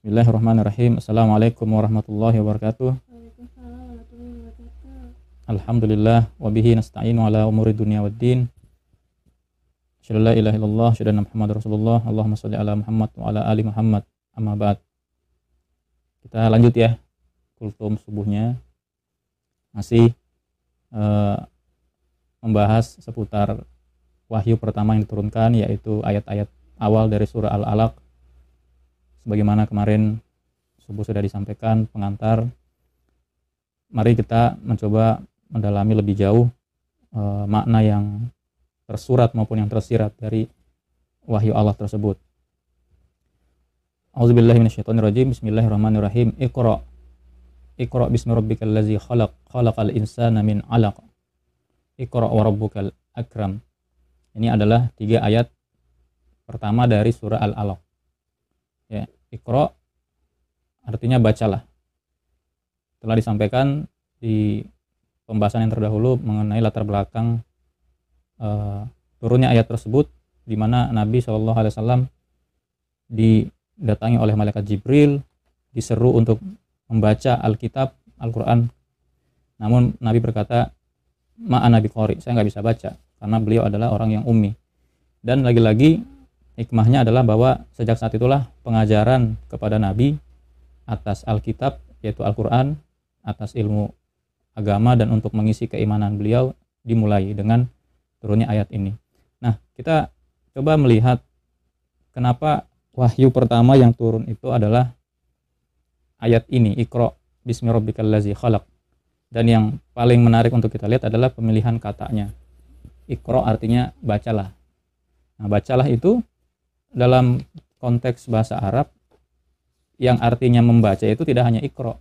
Bismillahirrahmanirrahim. Assalamualaikum warahmatullahi wabarakatuh. Alhamdulillah wa bihi nasta'inu ala umuri dunya waddin. Asyhadu la ilaha illallah, asyhadu anna Muhammadar Rasulullah. Allahumma shalli ala Muhammad wa ala ali Muhammad. Amma ba'd. Kita lanjut ya kultum subuhnya. Masih eh, membahas seputar wahyu pertama yang diturunkan yaitu ayat-ayat awal dari surah Al-Alaq. Sebagaimana kemarin subuh sudah disampaikan pengantar mari kita mencoba mendalami lebih jauh eh, makna yang tersurat maupun yang tersirat dari wahyu Allah tersebut. Auzubillahiminasyaitonirrajim. Bismillahirrahmanirrahim. Iqra. Iqra bismi rabbikal ladzi khalaq. Khalaqal insana min 'alaq. Iqra wa rabbukal akram. Ini adalah tiga ayat pertama dari surah Al-Alaq. Ya, Iqra artinya bacalah. Telah disampaikan di pembahasan yang terdahulu mengenai latar belakang uh, turunnya ayat tersebut di mana Nabi Shallallahu Alaihi Wasallam didatangi oleh malaikat Jibril diseru untuk membaca Alkitab Al-Quran. Namun Nabi berkata ma'an Nabi Qori saya nggak bisa baca karena beliau adalah orang yang ummi. Dan lagi-lagi hikmahnya adalah bahwa sejak saat itulah pengajaran kepada Nabi atas Alkitab yaitu Al-Quran atas ilmu agama dan untuk mengisi keimanan beliau dimulai dengan turunnya ayat ini. Nah, kita coba melihat kenapa wahyu pertama yang turun itu adalah ayat ini, Iqra bismi rabbikal ladzi khalaq. Dan yang paling menarik untuk kita lihat adalah pemilihan katanya. Iqra artinya bacalah. Nah, bacalah itu dalam konteks bahasa Arab yang artinya membaca itu tidak hanya Iqra,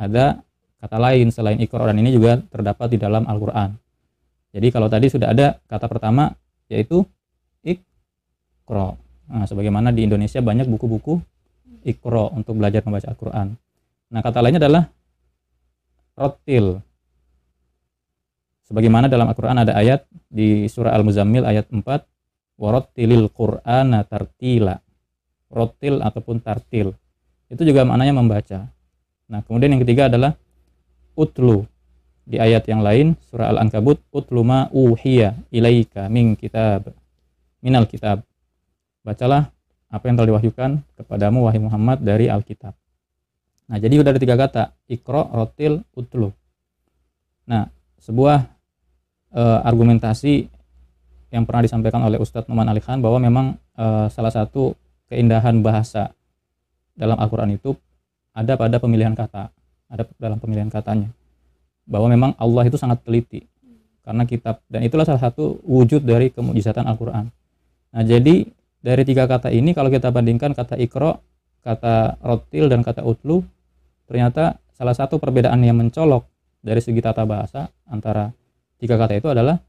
ada kata lain selain ikro dan ini juga terdapat di dalam Al-Quran. Jadi kalau tadi sudah ada kata pertama yaitu ikro. Nah, sebagaimana di Indonesia banyak buku-buku ikro untuk belajar membaca Al-Quran. Nah kata lainnya adalah rotil. Sebagaimana dalam Al-Quran ada ayat di surah Al-Muzammil ayat 4 warotilil Qur'ana tartila. Rotil ataupun tartil. Itu juga maknanya membaca. Nah, kemudian yang ketiga adalah utlu. Di ayat yang lain surah Al-Ankabut utlu ma uhiya ilaika min kitab minal kitab. Bacalah apa yang telah diwahyukan kepadamu wahai Muhammad dari Alkitab. Nah, jadi sudah ada tiga kata, ikro, rotil, utlu. Nah, sebuah e, argumentasi yang pernah disampaikan oleh Ustadz Numan Ali Khan bahwa memang e, salah satu keindahan bahasa dalam Al-Quran itu ada pada pemilihan kata, ada dalam pemilihan katanya. Bahwa memang Allah itu sangat teliti karena kitab dan itulah salah satu wujud dari kemujizatan Al-Qur'an. Nah, jadi dari tiga kata ini kalau kita bandingkan kata ikro, kata rotil dan kata utlu, ternyata salah satu perbedaan yang mencolok dari segi tata bahasa antara tiga kata itu adalah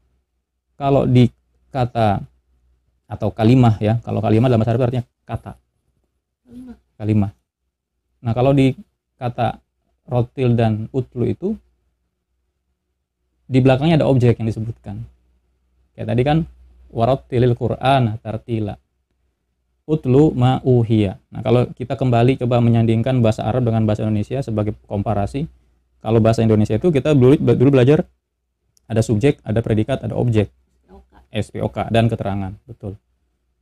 kalau di kata atau kalimah ya, kalau kalimah dalam bahasa Arab artinya kata. Kalimah. Nah, kalau di kata rotil dan utlu itu di belakangnya ada objek yang disebutkan. Kayak tadi kan warotilil Qur'an tartila. Utlu ma'uhiya. Nah, kalau kita kembali coba menyandingkan bahasa Arab dengan bahasa Indonesia sebagai komparasi, kalau bahasa Indonesia itu kita dulu, dulu belajar ada subjek, ada predikat, ada objek. SPOK dan keterangan, betul.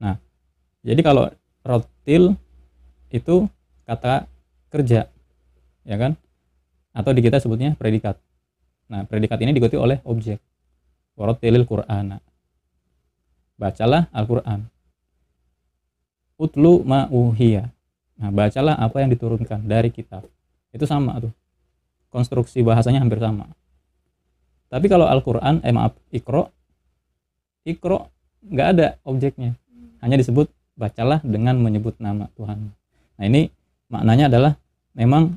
Nah, jadi kalau rotil itu kata kerja ya kan? Atau di kita sebutnya predikat. Nah predikat ini diikuti oleh objek. Warotilil qur'ana. Bacalah Al-Quran. Utlu ma'uhiya nah bacalah apa yang diturunkan dari kitab. Itu sama tuh. Konstruksi bahasanya hampir sama. Tapi kalau Al-Quran eh maaf ikro ikro nggak ada objeknya hanya disebut bacalah dengan menyebut nama Tuhan nah ini maknanya adalah memang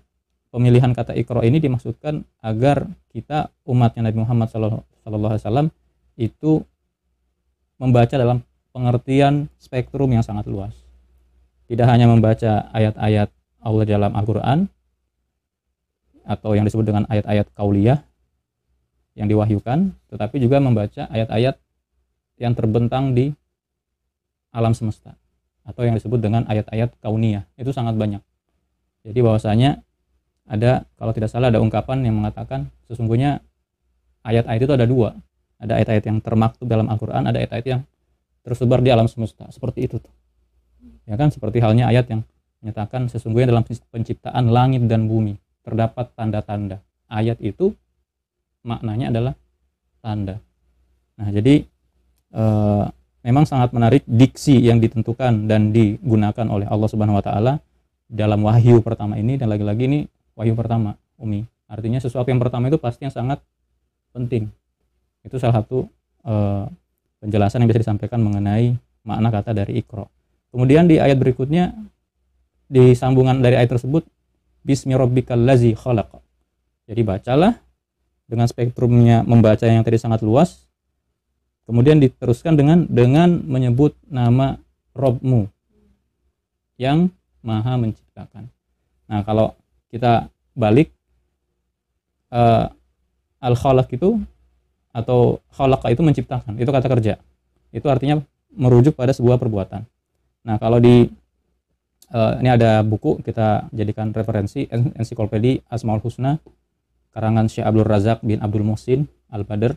pemilihan kata ikro ini dimaksudkan agar kita umatnya Nabi Muhammad SAW itu membaca dalam pengertian spektrum yang sangat luas. Tidak hanya membaca ayat-ayat Allah dalam Al-Quran atau yang disebut dengan ayat-ayat kauliyah yang diwahyukan, tetapi juga membaca ayat-ayat yang terbentang di alam semesta. atau yang disebut dengan ayat-ayat kauniyah. Itu sangat banyak. Jadi bahwasanya ada kalau tidak salah ada ungkapan yang mengatakan sesungguhnya ayat-ayat itu ada dua. Ada ayat-ayat yang termaktub dalam Al-Quran ada ayat-ayat yang tersebar di alam semesta. Seperti itu tuh. Ya kan? Seperti halnya ayat yang menyatakan sesungguhnya dalam penciptaan langit dan bumi terdapat tanda-tanda. Ayat itu maknanya adalah tanda. Nah jadi eh, memang sangat menarik diksi yang ditentukan dan digunakan oleh Allah Subhanahu wa taala dalam wahyu pertama ini dan lagi-lagi ini wahyu pertama Umi. Artinya sesuatu yang pertama itu pasti yang sangat penting. Itu salah satu uh, penjelasan yang bisa disampaikan mengenai makna kata dari ikro. Kemudian di ayat berikutnya di sambungan dari ayat tersebut bismi khalaq. Jadi bacalah dengan spektrumnya membaca yang tadi sangat luas Kemudian diteruskan dengan dengan menyebut nama Robmu yang maha menciptakan. Nah kalau kita balik uh, al khalaq itu atau khalaqa itu menciptakan itu kata kerja. Itu artinya merujuk pada sebuah perbuatan. Nah kalau di uh, ini ada buku kita jadikan referensi ensiklopedi Asmaul Husna karangan Syekh Abdul Razak bin Abdul Muhsin Al Badr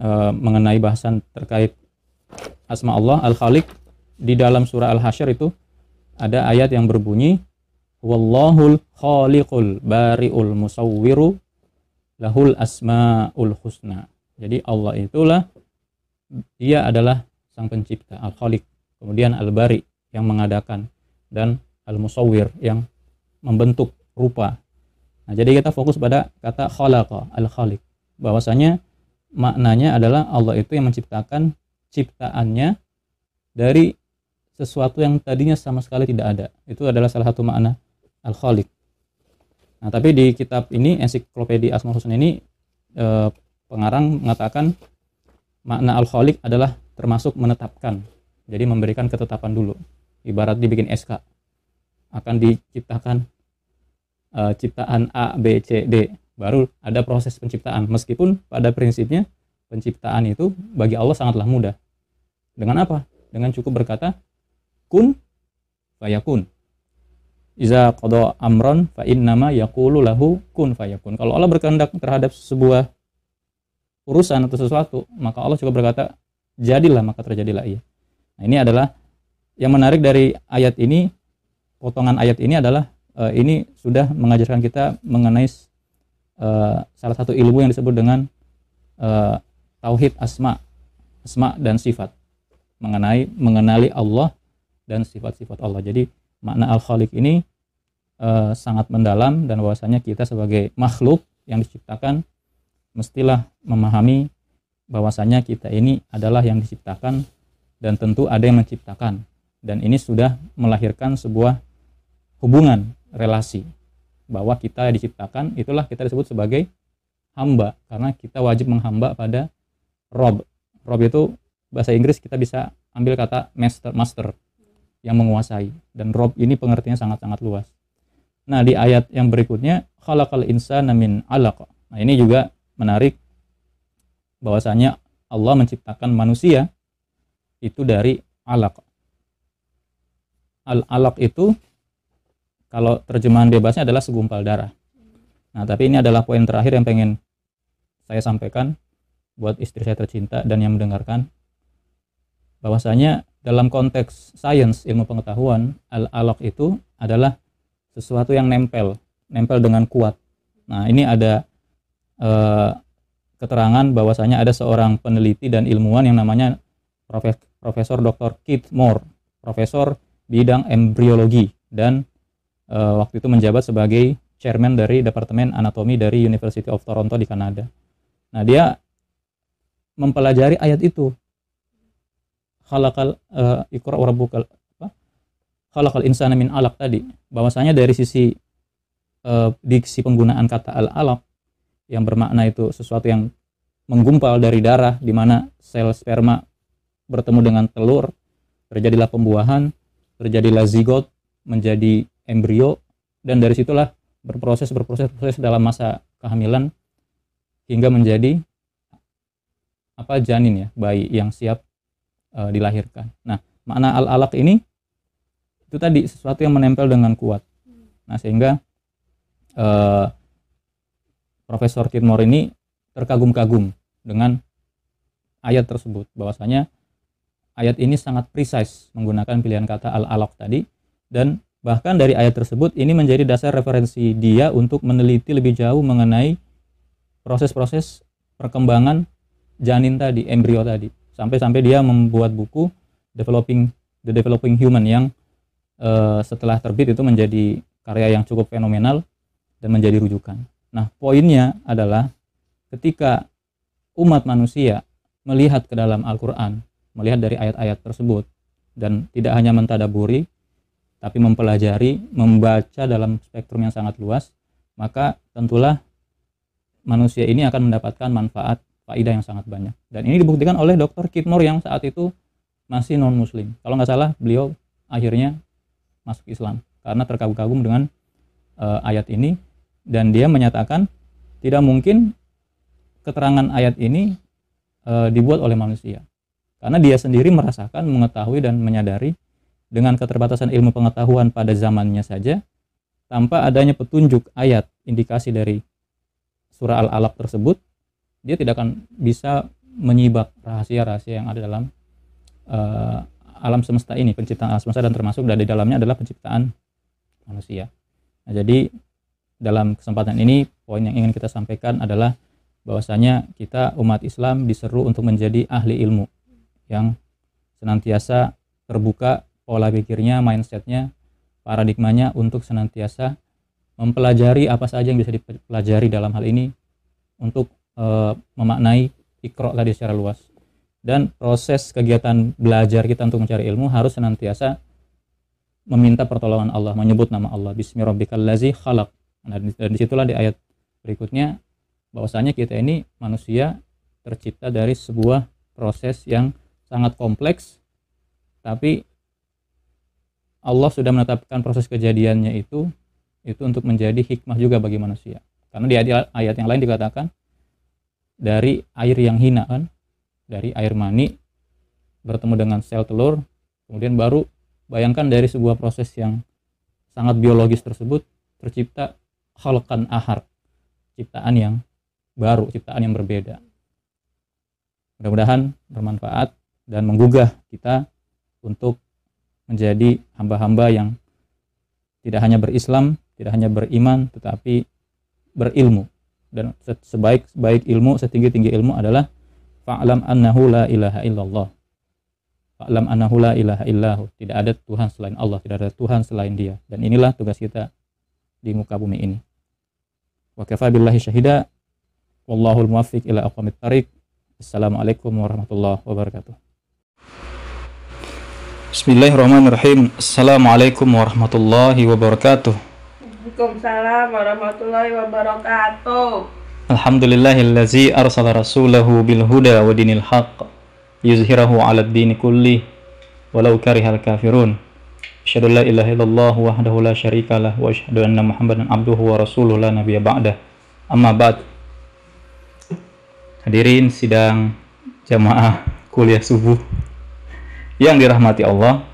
uh, mengenai bahasan terkait asma Allah Al-Khaliq di dalam surah Al-Hasyr itu ada ayat yang berbunyi Wallahul khaliqul bari'ul musawwiru lahul asma'ul husna. Jadi Allah itulah dia adalah sang pencipta Al-Khaliq, kemudian Al-Bari yang mengadakan dan Al-Musawwir yang membentuk rupa. Nah, jadi kita fokus pada kata khalaqa al-khaliq. Bahwasanya maknanya adalah Allah itu yang menciptakan ciptaannya dari sesuatu yang tadinya sama sekali tidak ada. Itu adalah salah satu makna Al-Khaliq. Nah, tapi di kitab ini ensiklopedia Asmaul Husna ini eh, pengarang mengatakan makna Al-Khaliq adalah termasuk menetapkan. Jadi memberikan ketetapan dulu. Ibarat dibikin SK. Akan diciptakan eh, ciptaan A, B, C, D baru ada proses penciptaan. Meskipun pada prinsipnya penciptaan itu bagi Allah sangatlah mudah. Dengan apa? Dengan cukup berkata kun fayakun. Iza qada amron fa innama yaqulu lahu kun fayakun. Kalau Allah berkehendak terhadap sebuah urusan atau sesuatu maka Allah cukup berkata jadilah maka terjadilah ia. Nah ini adalah yang menarik dari ayat ini potongan ayat ini adalah uh, ini sudah mengajarkan kita mengenai uh, salah satu ilmu yang disebut dengan uh, tauhid asma asma dan sifat. Mengenai mengenali Allah dan sifat-sifat Allah. Jadi makna al khaliq ini uh, sangat mendalam dan bahwasanya kita sebagai makhluk yang diciptakan mestilah memahami bahwasanya kita ini adalah yang diciptakan dan tentu ada yang menciptakan. Dan ini sudah melahirkan sebuah hubungan relasi bahwa kita diciptakan itulah kita disebut sebagai hamba karena kita wajib menghamba pada Rob. Rob itu bahasa Inggris kita bisa ambil kata master master yang menguasai dan Rob ini pengertiannya sangat-sangat luas. Nah, di ayat yang berikutnya khalaqal insana min 'alaq. Nah, ini juga menarik bahwasanya Allah menciptakan manusia itu dari alaq. Al-alaq itu kalau terjemahan bebasnya adalah segumpal darah. Nah, tapi ini adalah poin terakhir yang pengen saya sampaikan buat istri saya tercinta dan yang mendengarkan bahwasanya dalam konteks sains ilmu pengetahuan al-alaq itu adalah sesuatu yang nempel, nempel dengan kuat. Nah, ini ada eh, keterangan bahwasanya ada seorang peneliti dan ilmuwan yang namanya Profesor Dr. Keith Moore, profesor bidang embriologi dan uh, waktu itu menjabat sebagai chairman dari Departemen Anatomi dari University of Toronto di Kanada. Nah, dia mempelajari ayat itu. Khalaqal uh, ikra rabbukal apa? Khalaqal insana min alaq tadi. Bahwasanya dari sisi uh, diksi penggunaan kata al-alaq yang bermakna itu sesuatu yang menggumpal dari darah di mana sel sperma bertemu dengan telur, terjadilah pembuahan, terjadilah zigot menjadi embrio dan dari situlah berproses berproses proses dalam masa kehamilan hingga menjadi apa janin ya bayi yang siap e, dilahirkan. Nah makna al-alaq ini itu tadi sesuatu yang menempel dengan kuat nah sehingga eh, Profesor Kidmore ini terkagum-kagum dengan ayat tersebut bahwasanya ayat ini sangat precise menggunakan pilihan kata al-alaq tadi dan bahkan dari ayat tersebut ini menjadi dasar referensi dia untuk meneliti lebih jauh mengenai proses-proses perkembangan janin tadi, embrio tadi. Sampai-sampai dia membuat buku Developing the Developing Human yang uh, setelah terbit itu menjadi karya yang cukup fenomenal dan menjadi rujukan. Nah, poinnya adalah ketika umat manusia melihat ke dalam Al-Qur'an, melihat dari ayat-ayat tersebut dan tidak hanya mentadaburi tapi mempelajari, membaca dalam spektrum yang sangat luas, maka tentulah manusia ini akan mendapatkan manfaat faidah yang sangat banyak. Dan ini dibuktikan oleh Dr. Kitmore yang saat itu masih non muslim. Kalau nggak salah beliau akhirnya masuk Islam karena terkagum-kagum dengan uh, ayat ini dan dia menyatakan tidak mungkin keterangan ayat ini uh, dibuat oleh manusia. Karena dia sendiri merasakan, mengetahui dan menyadari dengan keterbatasan ilmu pengetahuan pada zamannya saja tanpa adanya petunjuk ayat indikasi dari surah Al-Alaq tersebut dia tidak akan bisa menyibak rahasia-rahasia yang ada dalam uh, alam semesta ini, penciptaan alam semesta dan termasuk dari dalamnya adalah penciptaan manusia. Nah, jadi dalam kesempatan ini poin yang ingin kita sampaikan adalah bahwasanya kita umat Islam diseru untuk menjadi ahli ilmu yang senantiasa terbuka pola pikirnya, mindsetnya, paradigmanya untuk senantiasa mempelajari apa saja yang bisa dipelajari dalam hal ini untuk e, memaknai ikro tadi secara luas. Dan proses kegiatan belajar kita untuk mencari ilmu harus senantiasa meminta pertolongan Allah menyebut nama Allah. Bismillahirrahmanirrahim nah, dan di situlah di ayat berikutnya bahwasanya kita ini manusia tercipta dari sebuah proses yang sangat kompleks tapi Allah sudah menetapkan proses kejadiannya itu itu untuk menjadi hikmah juga bagi manusia. Karena di ayat yang lain dikatakan dari air yang hina kan, dari air mani bertemu dengan sel telur, kemudian baru bayangkan dari sebuah proses yang sangat biologis tersebut tercipta khalqan ahar, ciptaan yang baru, ciptaan yang berbeda. Mudah-mudahan bermanfaat dan menggugah kita untuk menjadi hamba-hamba yang tidak hanya berislam tidak hanya beriman tetapi berilmu. Dan sebaik-baik ilmu setinggi-tinggi ilmu adalah fa'lam annahu la ilaha illallah. Fa'lam annahu la ilaha illahu. Tidak ada Tuhan selain Allah tidak ada Tuhan selain dia. Dan inilah tugas kita di muka bumi ini. Wa kafa billahi syahida. Wallahul muwaffiq ila aqwamit tariq. Assalamualaikum warahmatullahi wabarakatuh Bismillahirrahmanirrahim Assalamualaikum warahmatullahi wabarakatuh Waalaikumsalam warahmatullahi wabarakatuh. Alhamdulillahillazi arsala rasulahu bil huda wa dinil haqq yuzhirahu 'ala ad-din kulli walau karihal kafirun. Asyhadu la ilaha illallah wahdahu la syarika lah wa asyhadu anna Muhammadan abduhu wa rasuluhu la nabiyya ba'dah. Amma ba'd. Hadirin sidang jamaah kuliah subuh yang dirahmati Allah.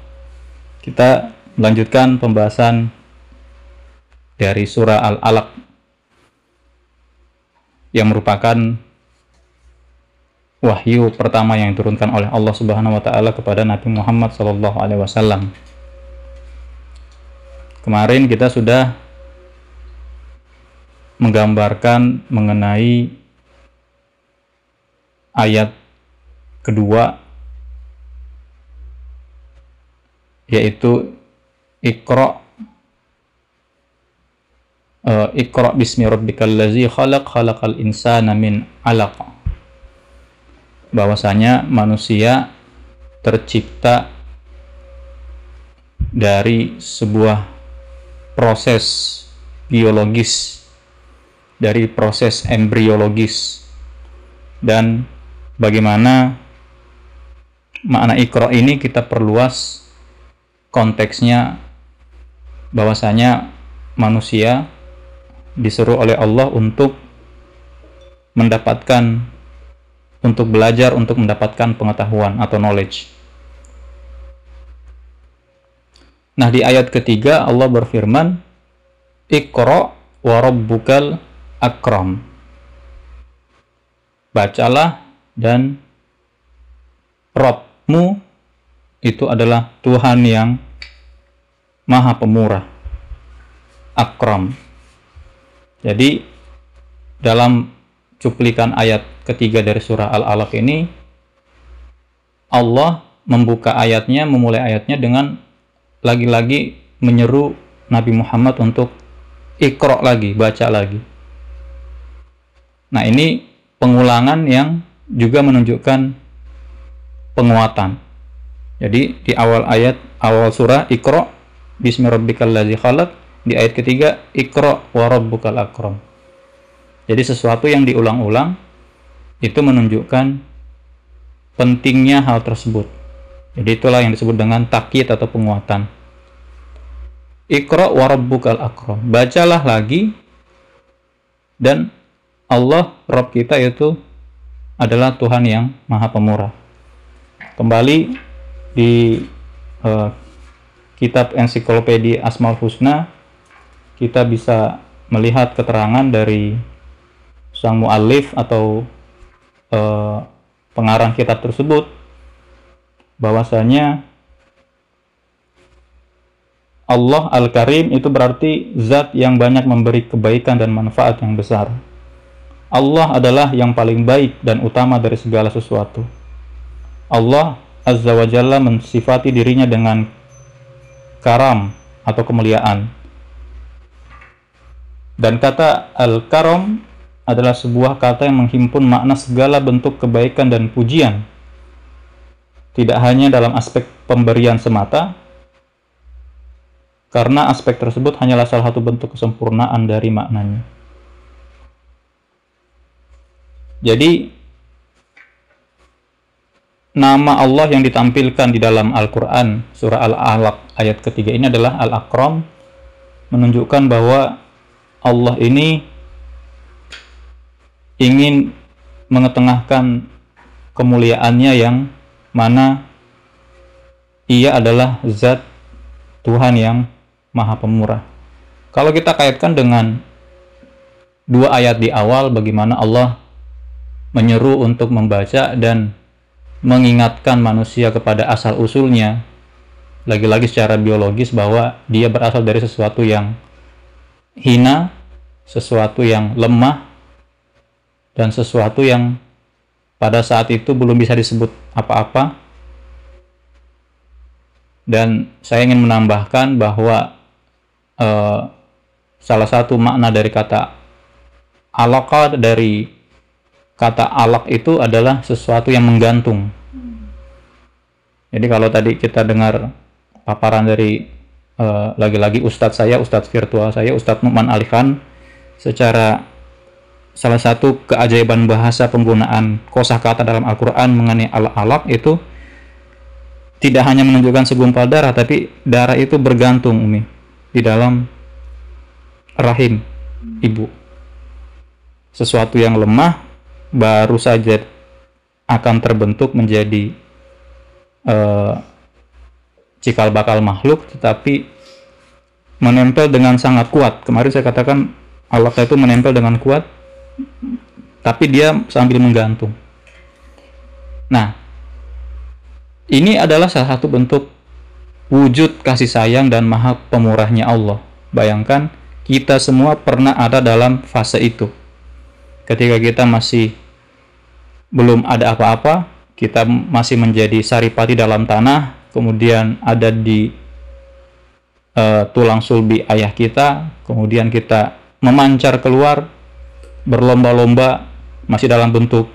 Kita melanjutkan pembahasan dari surah Al-Alaq yang merupakan wahyu pertama yang diturunkan oleh Allah Subhanahu wa taala kepada Nabi Muhammad sallallahu alaihi wasallam. Kemarin kita sudah menggambarkan mengenai ayat kedua yaitu Iqra uh, Iqra bismi rabbikal ladzi khalaq khalaqal insana min 'alaq. Bahwasanya manusia tercipta dari sebuah proses biologis dari proses embriologis dan bagaimana makna ikro ini kita perluas konteksnya bahwasanya manusia disuruh oleh Allah untuk mendapatkan untuk belajar untuk mendapatkan pengetahuan atau knowledge Nah, di ayat ketiga Allah berfirman, "Iqra wa rabbukal akram." Bacalah dan Robmu itu adalah Tuhan yang Maha Pemurah, Akram. Jadi dalam cuplikan ayat ketiga dari surah Al-Alaq ini Allah membuka ayatnya, memulai ayatnya dengan lagi-lagi menyeru Nabi Muhammad untuk ikro lagi, baca lagi. Nah ini pengulangan yang juga menunjukkan penguatan. Jadi di awal ayat, awal surah ikro, Bismi rabbikal ladzi khalaq, di ayat ketiga ikro wa rabbukal akram. Jadi sesuatu yang diulang-ulang itu menunjukkan pentingnya hal tersebut. Jadi itulah yang disebut dengan takyid atau penguatan. Iqra wa rabbukal akram. Bacalah lagi dan Allah Rabb kita itu adalah Tuhan yang Maha Pemurah. Kembali di uh, kitab ensiklopedia Asmaul Husna kita bisa melihat keterangan dari sang muallif atau uh, pengarang kitab tersebut bahwasanya Allah Al-Karim itu berarti zat yang banyak memberi kebaikan dan manfaat yang besar. Allah adalah yang paling baik dan utama dari segala sesuatu. Allah Azza wa Jalla mensifati dirinya dengan karam atau kemuliaan. Dan kata Al-Karam adalah sebuah kata yang menghimpun makna segala bentuk kebaikan dan pujian. Tidak hanya dalam aspek pemberian semata, karena aspek tersebut hanyalah salah satu bentuk kesempurnaan dari maknanya. Jadi, nama Allah yang ditampilkan di dalam Al-Quran, surah Al-Alaq ayat ketiga ini adalah Al-Akram, menunjukkan bahwa Allah ini ingin mengetengahkan kemuliaannya yang mana ia adalah zat Tuhan yang maha pemurah. Kalau kita kaitkan dengan dua ayat di awal bagaimana Allah menyeru untuk membaca dan mengingatkan manusia kepada asal usulnya lagi-lagi secara biologis bahwa dia berasal dari sesuatu yang hina, sesuatu yang lemah, dan sesuatu yang pada saat itu belum bisa disebut apa-apa. Dan saya ingin menambahkan bahwa uh, salah satu makna dari kata alaka dari kata alak itu adalah sesuatu yang menggantung. Jadi kalau tadi kita dengar paparan dari uh, lagi-lagi ustadz saya, ustadz virtual saya, Ustadz Nukman Alihan secara salah satu keajaiban bahasa penggunaan kosakata dalam Al-Quran mengenai al-alaq itu tidak hanya menunjukkan segumpal darah, tapi darah itu bergantung Umi di dalam rahim ibu. Sesuatu yang lemah baru saja akan terbentuk menjadi uh, cikal bakal makhluk, tetapi menempel dengan sangat kuat. Kemarin saya katakan Allah itu menempel dengan kuat tapi dia sambil menggantung. Nah, ini adalah salah satu bentuk wujud kasih sayang dan maha pemurahnya Allah. Bayangkan kita semua pernah ada dalam fase itu. Ketika kita masih belum ada apa-apa, kita masih menjadi saripati dalam tanah, kemudian ada di uh, tulang sulbi ayah kita, kemudian kita memancar keluar berlomba-lomba masih dalam bentuk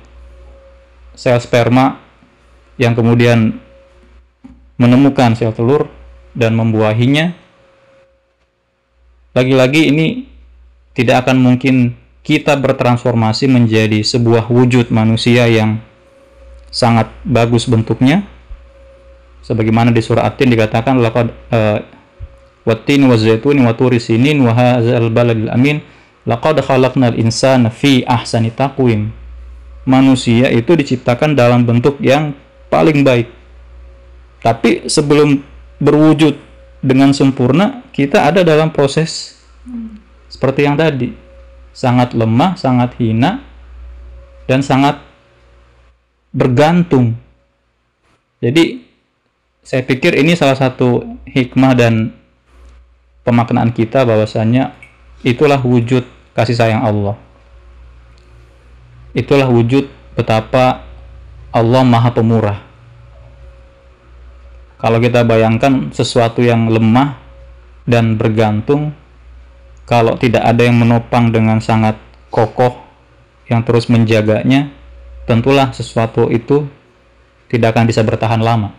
sel sperma yang kemudian menemukan sel telur dan membuahinya. Lagi-lagi ini tidak akan mungkin kita bertransformasi menjadi sebuah wujud manusia yang sangat bagus bentuknya sebagaimana di surah At-Tin dikatakan laqad uh, wattin wa zaitun wa turi sinin wa hadzal baladil amin Laqad khalaqnal insana fi ahsani taqwim. Manusia itu diciptakan dalam bentuk yang paling baik. Tapi sebelum berwujud dengan sempurna kita ada dalam proses seperti yang tadi sangat lemah sangat hina dan sangat bergantung. Jadi saya pikir ini salah satu hikmah dan pemaknaan kita bahwasanya itulah wujud kasih sayang Allah. Itulah wujud betapa Allah maha pemurah. Kalau kita bayangkan sesuatu yang lemah dan bergantung, kalau tidak ada yang menopang dengan sangat kokoh yang terus menjaganya, tentulah sesuatu itu tidak akan bisa bertahan lama.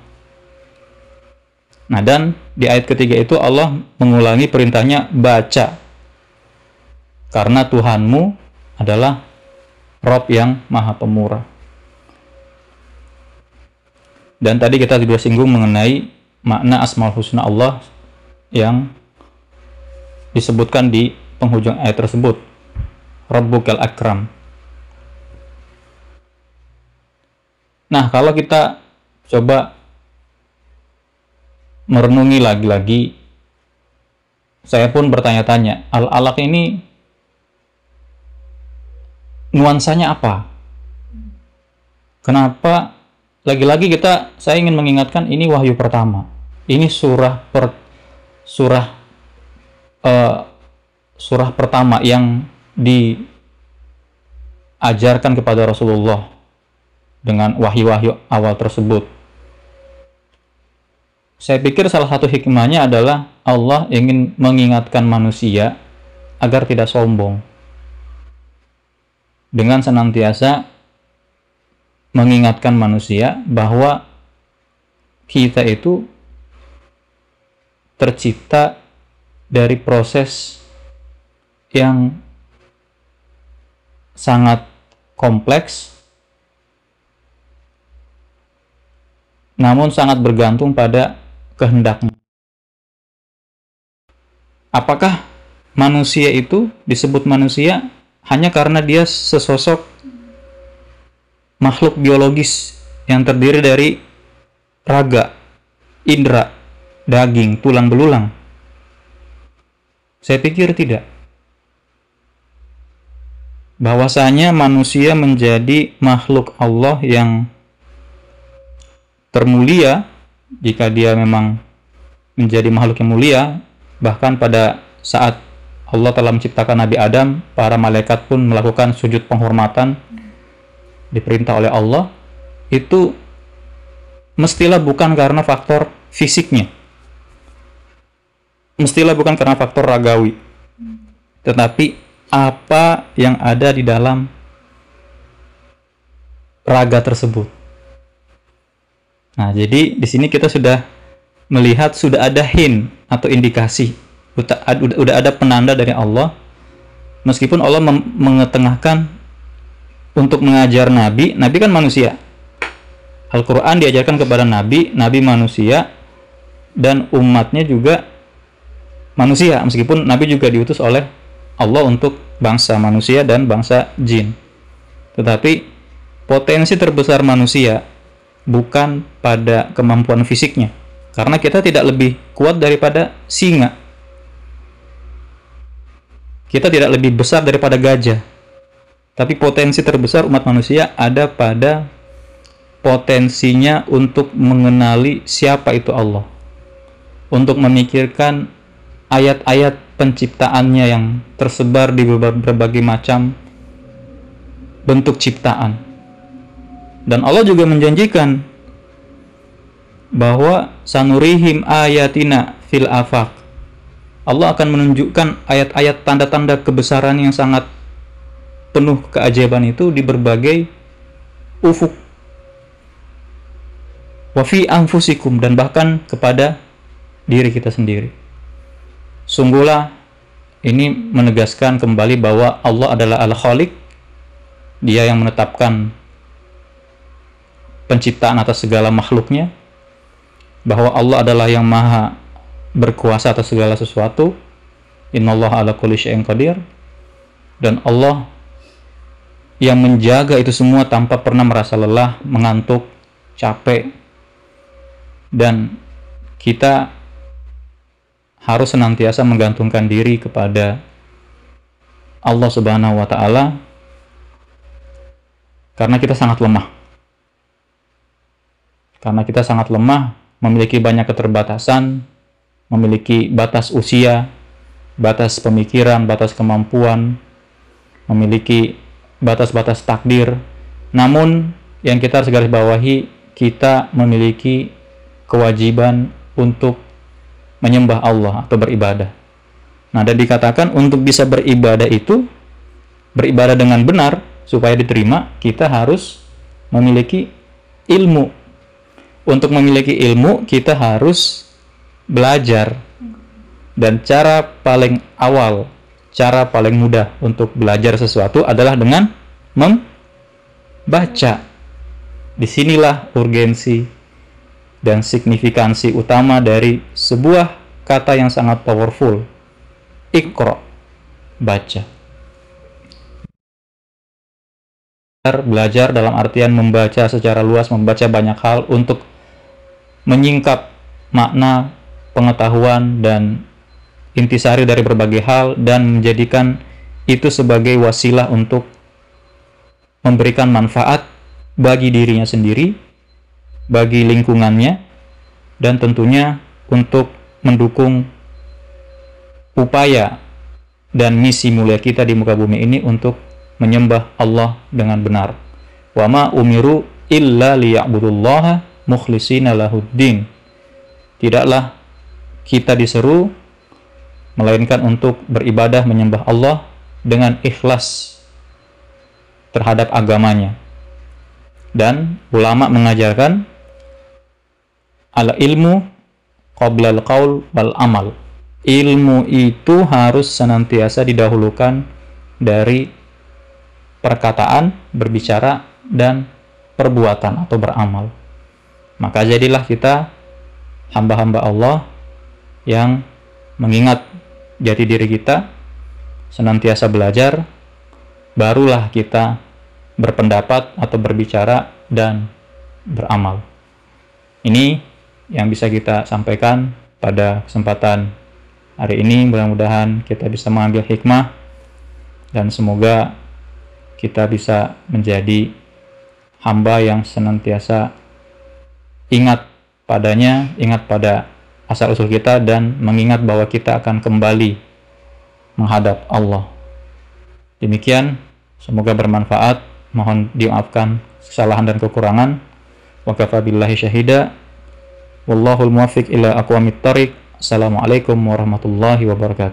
Nah, dan di ayat ketiga itu Allah mengulangi perintahnya baca. Karena Tuhanmu adalah Rob yang Maha Pemurah. Dan tadi kita sudah singgung mengenai makna Asmaul Husna Allah yang disebutkan di penghujung ayat tersebut. Rabbukal Akram. Nah, kalau kita coba merenungi lagi-lagi, saya pun bertanya-tanya, al-alaq ini nuansanya apa? Kenapa lagi-lagi kita saya ingin mengingatkan ini wahyu pertama ini surah per surah uh, surah pertama yang diajarkan kepada Rasulullah dengan wahyu-wahyu awal tersebut. Saya pikir salah satu hikmahnya adalah Allah ingin mengingatkan manusia agar tidak sombong. Dengan senantiasa mengingatkan manusia bahwa kita itu tercipta dari proses yang sangat kompleks namun sangat bergantung pada kehendaknya. Apakah manusia itu disebut manusia hanya karena dia sesosok makhluk biologis yang terdiri dari raga, indera, daging, tulang belulang? Saya pikir tidak. Bahwasanya manusia menjadi makhluk Allah yang termulia jika dia memang menjadi makhluk yang mulia, bahkan pada saat Allah telah menciptakan Nabi Adam, para malaikat pun melakukan sujud penghormatan diperintah oleh Allah itu mestilah bukan karena faktor fisiknya mestilah bukan karena faktor ragawi. Tetapi apa yang ada di dalam raga tersebut. Nah jadi di sini kita sudah melihat sudah ada hint atau indikasi. Udah, ada penanda dari Allah. Meskipun Allah mengetengahkan untuk mengajar nabi, nabi kan manusia. Al-Qur'an diajarkan kepada nabi, nabi manusia dan umatnya juga manusia meskipun nabi juga diutus oleh Allah untuk bangsa manusia dan bangsa jin. Tetapi potensi terbesar manusia bukan pada kemampuan fisiknya. Karena kita tidak lebih kuat daripada singa. Kita tidak lebih besar daripada gajah tapi potensi terbesar umat manusia ada pada potensinya untuk mengenali siapa itu Allah. Untuk memikirkan ayat-ayat penciptaannya yang tersebar di berbagai macam bentuk ciptaan. Dan Allah juga menjanjikan bahwa sanurihim ayatina fil afaq. Allah akan menunjukkan ayat-ayat tanda-tanda kebesaran yang sangat penuh keajaiban itu di berbagai ufuk wafi anfusikum dan bahkan kepada diri kita sendiri sungguhlah ini menegaskan kembali bahwa Allah adalah al-khaliq. Dia yang menetapkan penciptaan atas segala makhluknya. Bahwa Allah adalah yang maha berkuasa atas segala sesuatu. Innallaha ala kulli syai'in qadir. Dan Allah yang menjaga itu semua tanpa pernah merasa lelah, mengantuk, capek, dan kita harus senantiasa menggantungkan diri kepada Allah Subhanahu wa taala karena kita sangat lemah. Karena kita sangat lemah, memiliki banyak keterbatasan, memiliki batas usia, batas pemikiran, batas kemampuan, memiliki batas-batas takdir. Namun yang kita harus garis bawahi, kita memiliki kewajiban untuk menyembah Allah atau beribadah. Nah, dan dikatakan untuk bisa beribadah itu beribadah dengan benar supaya diterima, kita harus memiliki ilmu. Untuk memiliki ilmu, kita harus belajar. Dan cara paling awal, cara paling mudah untuk belajar sesuatu adalah dengan membaca. Di sinilah urgensi dan signifikansi utama dari sebuah kata yang sangat powerful. Ikro, baca. Belajar dalam artian membaca secara luas, membaca banyak hal untuk menyingkap makna, pengetahuan, dan intisari dari berbagai hal dan menjadikan itu sebagai wasilah untuk memberikan manfaat bagi dirinya sendiri, bagi lingkungannya, dan tentunya untuk mendukung upaya dan misi mulia kita di muka bumi ini untuk menyembah Allah dengan benar. Wa ma umiru illa liya'budullaha mukhlishina lahuddin. Tidaklah kita diseru melainkan untuk beribadah menyembah Allah dengan ikhlas terhadap agamanya dan ulama mengajarkan ala ilmu qabla al-qaul wal amal. Ilmu itu harus senantiasa didahulukan dari perkataan, berbicara dan perbuatan atau beramal. Maka jadilah kita hamba-hamba Allah yang mengingat jati diri kita, senantiasa belajar, barulah kita berpendapat atau berbicara dan beramal. Ini yang bisa kita sampaikan pada kesempatan hari ini. Mudah-mudahan kita bisa mengambil hikmah dan semoga kita bisa menjadi hamba yang senantiasa ingat padanya, ingat pada asal-usul kita dan mengingat bahwa kita akan kembali menghadap Allah. Demikian, semoga bermanfaat mohon dimaafkan kesalahan dan kekurangan wa kafa billahi syahida wallahul muwaffiq ila aqwamit thariq assalamualaikum warahmatullahi wabarakatuh